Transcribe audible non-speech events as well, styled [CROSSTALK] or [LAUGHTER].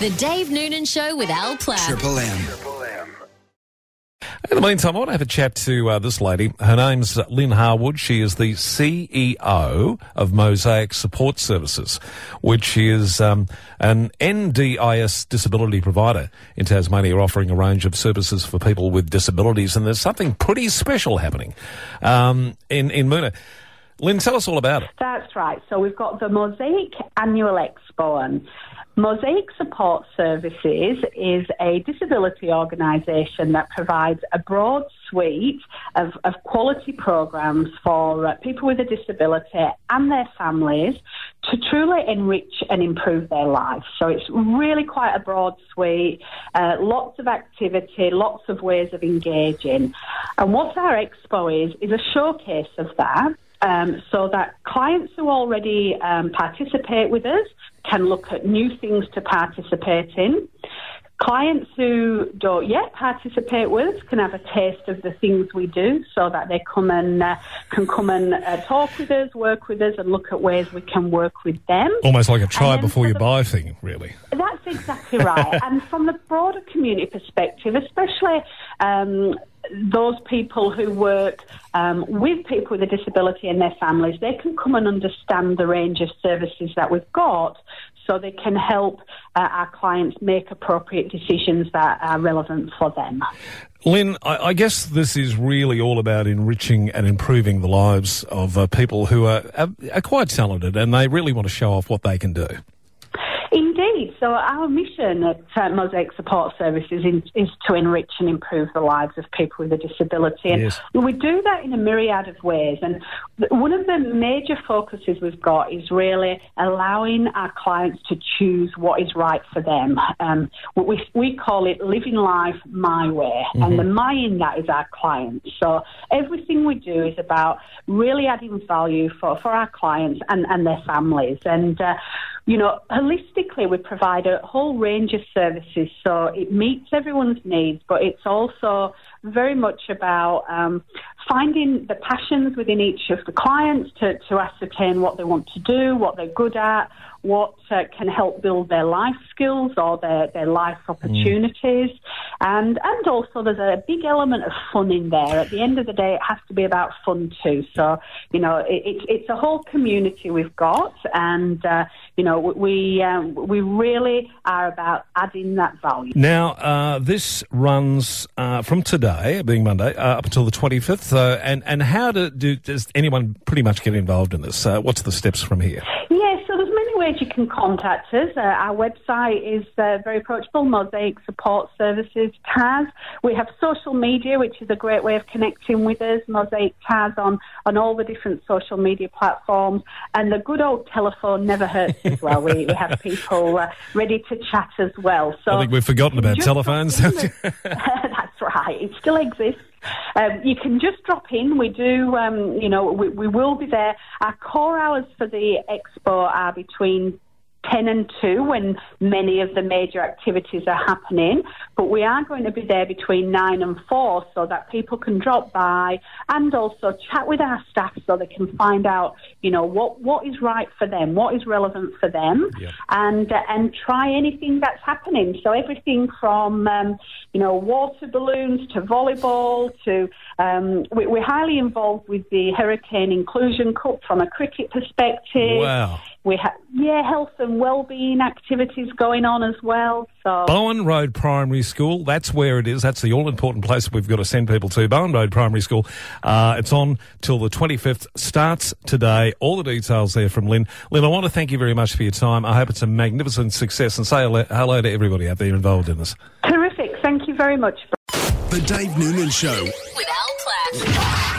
The Dave Noonan Show with Al Platt. Triple M. In the meantime, I want to have a chat to uh, this lady. Her name's Lynn Harwood. She is the CEO of Mosaic Support Services, which is um, an NDIS disability provider in Tasmania, offering a range of services for people with disabilities. And there's something pretty special happening um, in in Moonah. Lynn, tell us all about it. That's right. So we've got the Mosaic Annual Expo Mosaic Support Services is a disability organisation that provides a broad suite of, of quality programs for uh, people with a disability and their families to truly enrich and improve their lives. So it's really quite a broad suite, uh, lots of activity, lots of ways of engaging. And what our expo is, is a showcase of that. Um, so that clients who already um, participate with us can look at new things to participate in. Clients who don't yet participate with us can have a taste of the things we do so that they come and uh, can come and uh, talk with us, work with us, and look at ways we can work with them. Almost like a try before you the, buy thing, really. That's exactly right. and from the broader community perspective, especially um, those people who work um, with people with a disability and their families, they can come and understand the range of services that we've got so they can help uh, our clients make appropriate decisions that are relevant for them. Lynn, I, I, guess this is really all about enriching and improving the lives of uh, people who are, are, are quite talented and they really want to show off what they can do. Indeed. So our mission at uh, Mosaic Support Services is, is, to enrich and improve the lives of people with a disability. And yes. we do that in a myriad of ways. And one of the major focuses we've got is really allowing our clients to choose what is right for them. Um, we, we call it living life my way. Mm-hmm. And the my in that is our clients. So everything we do is about really adding value for, for our clients and, and their families. And uh, you know, holistically, we provide a whole range of services. So it meets everyone's needs, but it's also very much about um, finding the passions within each of the clients to, to ascertain what they want to do, what they're good at, what uh, can help build their life skills or their, their life opportunities. Mm. And, and also there's a big element of fun in there. At the end of the day, it has to be about fun too. So, you know, it, it's, it's a whole community we've got and, uh, you know, we, um, we really are about adding that value. Now, uh, this runs uh, from today, being Monday, uh, up until the 25th. and, and how do, do, does anyone pretty much get involved in this? Uh, what's the steps from here? Yeah, so there's many ways you can contact us. Uh, our website is uh, very approachable, Mosaic Support Services TAS. We have social media, which is a great way of connecting with us, Mosaic TAS on, on all the different social media platforms. And the good old telephone never hurts as well. we, we have people uh, ready to chat as well. So I think we've forgotten about telephones. [LAUGHS] [LAUGHS] Right. It still exists. Um, you can just drop in. We do, um, you know, we, we will be there. Our core hours for the expo are between 10 and 2 when many of the major activities are happening. But we are going to be there between 9 and 4 so that people can drop by and also chat with our staff so they can find out, you know, what, what is right for them, what is relevant for them, yeah. and, uh, and try anything that's happening. So everything from, um, you know, water balloons to volleyball to, um, we, are highly involved with the Hurricane Inclusion Cup from a cricket perspective. Wow. We have, yeah, health and well-being activities going on as well. So Bowen Road Primary School, that's where it is. That's the all-important place we've got to send people to. Bowen Road Primary School. Uh, it's on till the 25th. Starts today. All the details there from Lynn. Lynn, I want to thank you very much for your time. I hope it's a magnificent success and say hello to everybody out there involved in this. Terrific. Thank you very much. The Dave Noonan Show. With Al Platt.